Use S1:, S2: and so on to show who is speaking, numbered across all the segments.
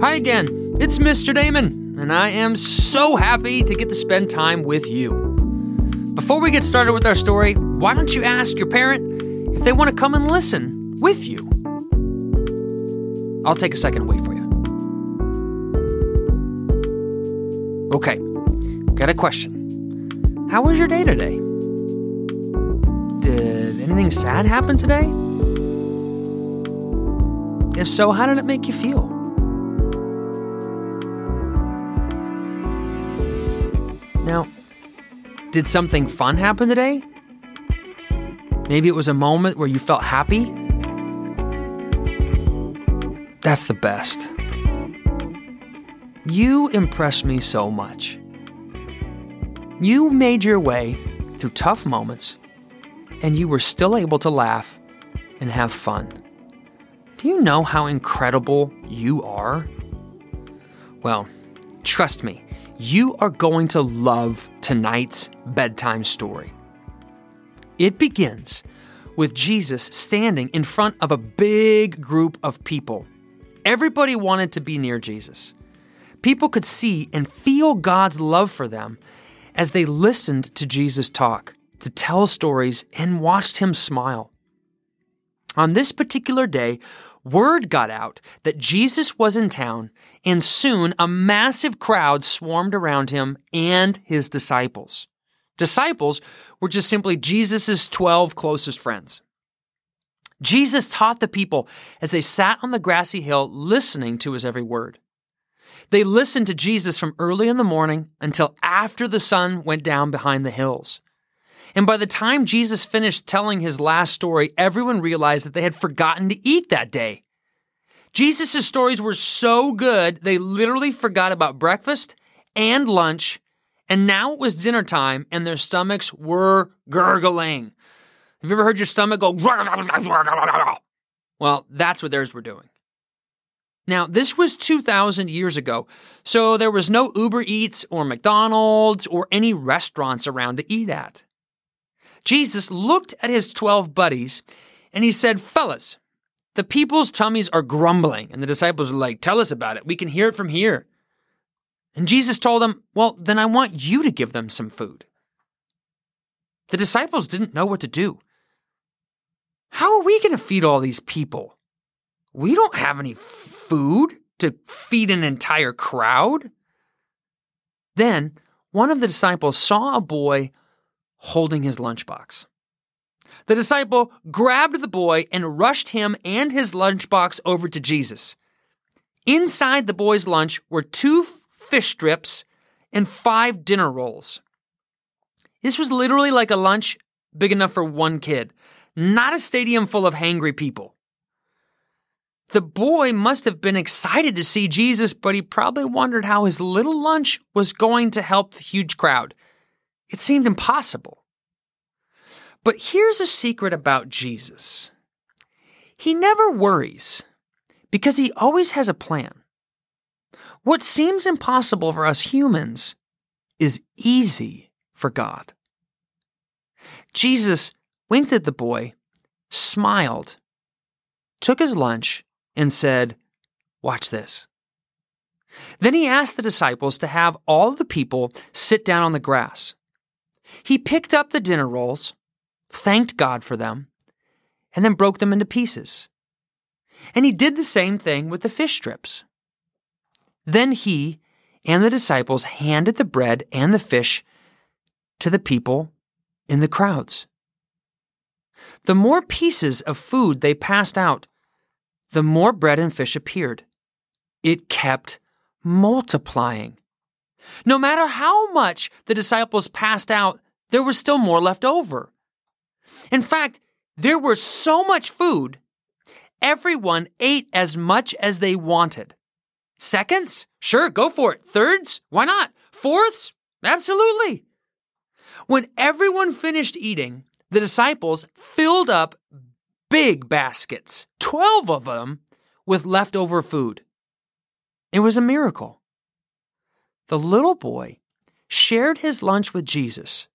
S1: Hi again, it's Mr. Damon, and I am so happy to get to spend time with you. Before we get started with our story, why don't you ask your parent if they want to come and listen with you? I'll take a second and wait for you. Okay, got a question. How was your day today? Did anything sad happen today? If so, how did it make you feel? Now, did something fun happen today? Maybe it was a moment where you felt happy? That's the best. You impress me so much. You made your way through tough moments, and you were still able to laugh and have fun. Do you know how incredible you are? Well, trust me, you are going to love tonight's bedtime story. It begins with Jesus standing in front of a big group of people. Everybody wanted to be near Jesus. People could see and feel God's love for them as they listened to Jesus talk, to tell stories, and watched him smile. On this particular day, word got out that Jesus was in town, and soon a massive crowd swarmed around him and his disciples. Disciples were just simply Jesus' 12 closest friends. Jesus taught the people as they sat on the grassy hill listening to his every word. They listened to Jesus from early in the morning until after the sun went down behind the hills. And by the time Jesus finished telling his last story, everyone realized that they had forgotten to eat that day. Jesus' stories were so good, they literally forgot about breakfast and lunch, and now it was dinner time, and their stomachs were gurgling. Have you ever heard your stomach go? Well, that's what theirs were doing. Now, this was 2,000 years ago, so there was no Uber Eats or McDonald's or any restaurants around to eat at. Jesus looked at his 12 buddies and he said, Fellas, the people's tummies are grumbling. And the disciples are like, Tell us about it. We can hear it from here. And Jesus told them, Well, then I want you to give them some food. The disciples didn't know what to do. How are we going to feed all these people? We don't have any f- food to feed an entire crowd. Then one of the disciples saw a boy holding his lunchbox. The disciple grabbed the boy and rushed him and his lunchbox over to Jesus. Inside the boy's lunch were two fish strips and five dinner rolls. This was literally like a lunch big enough for one kid, not a stadium full of hangry people. The boy must have been excited to see Jesus, but he probably wondered how his little lunch was going to help the huge crowd. It seemed impossible. But here's a secret about Jesus He never worries because he always has a plan. What seems impossible for us humans is easy for God. Jesus winked at the boy, smiled, took his lunch, and said, Watch this. Then he asked the disciples to have all the people sit down on the grass. He picked up the dinner rolls, thanked God for them, and then broke them into pieces. And he did the same thing with the fish strips. Then he and the disciples handed the bread and the fish to the people in the crowds. The more pieces of food they passed out, the more bread and fish appeared. It kept multiplying. No matter how much the disciples passed out, there was still more left over. In fact, there was so much food, everyone ate as much as they wanted. Seconds? Sure, go for it. Thirds? Why not? Fourths? Absolutely. When everyone finished eating, the disciples filled up big baskets, 12 of them, with leftover food. It was a miracle. The little boy shared his lunch with Jesus,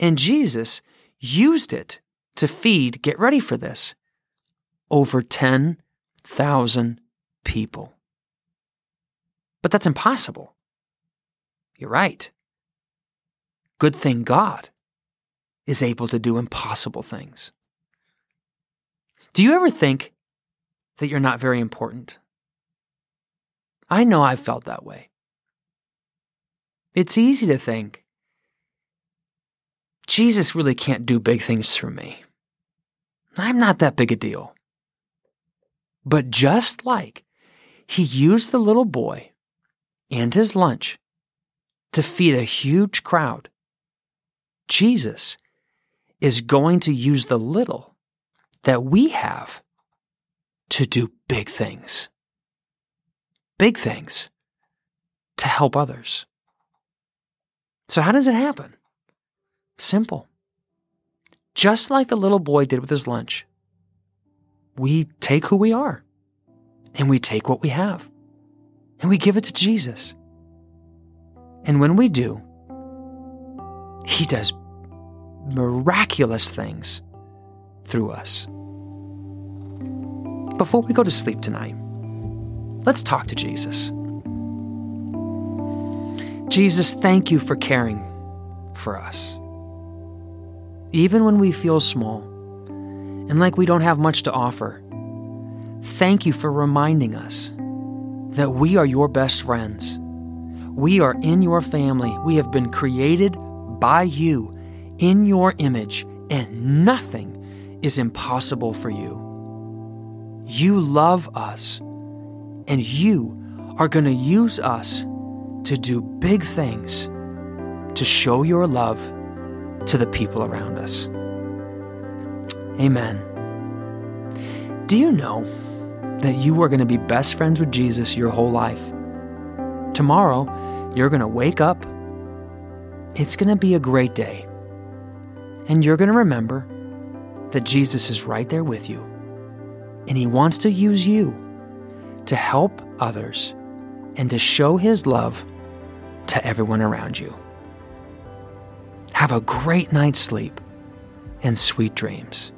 S1: and Jesus used it to feed, get ready for this, over 10,000 people. But that's impossible. You're right. Good thing God is able to do impossible things. Do you ever think that you're not very important? I know I've felt that way. It's easy to think, Jesus really can't do big things through me. I'm not that big a deal. But just like he used the little boy and his lunch to feed a huge crowd, Jesus is going to use the little that we have to do big things. Big things to help others. So, how does it happen? Simple. Just like the little boy did with his lunch, we take who we are and we take what we have and we give it to Jesus. And when we do, He does miraculous things through us. Before we go to sleep tonight, let's talk to Jesus. Jesus, thank you for caring for us. Even when we feel small and like we don't have much to offer, thank you for reminding us that we are your best friends. We are in your family. We have been created by you in your image, and nothing is impossible for you. You love us, and you are going to use us to do big things to show your love to the people around us. Amen. Do you know that you are going to be best friends with Jesus your whole life? Tomorrow, you're going to wake up. It's going to be a great day. And you're going to remember that Jesus is right there with you. And he wants to use you to help others and to show his love to everyone around you. Have a great night's sleep and sweet dreams.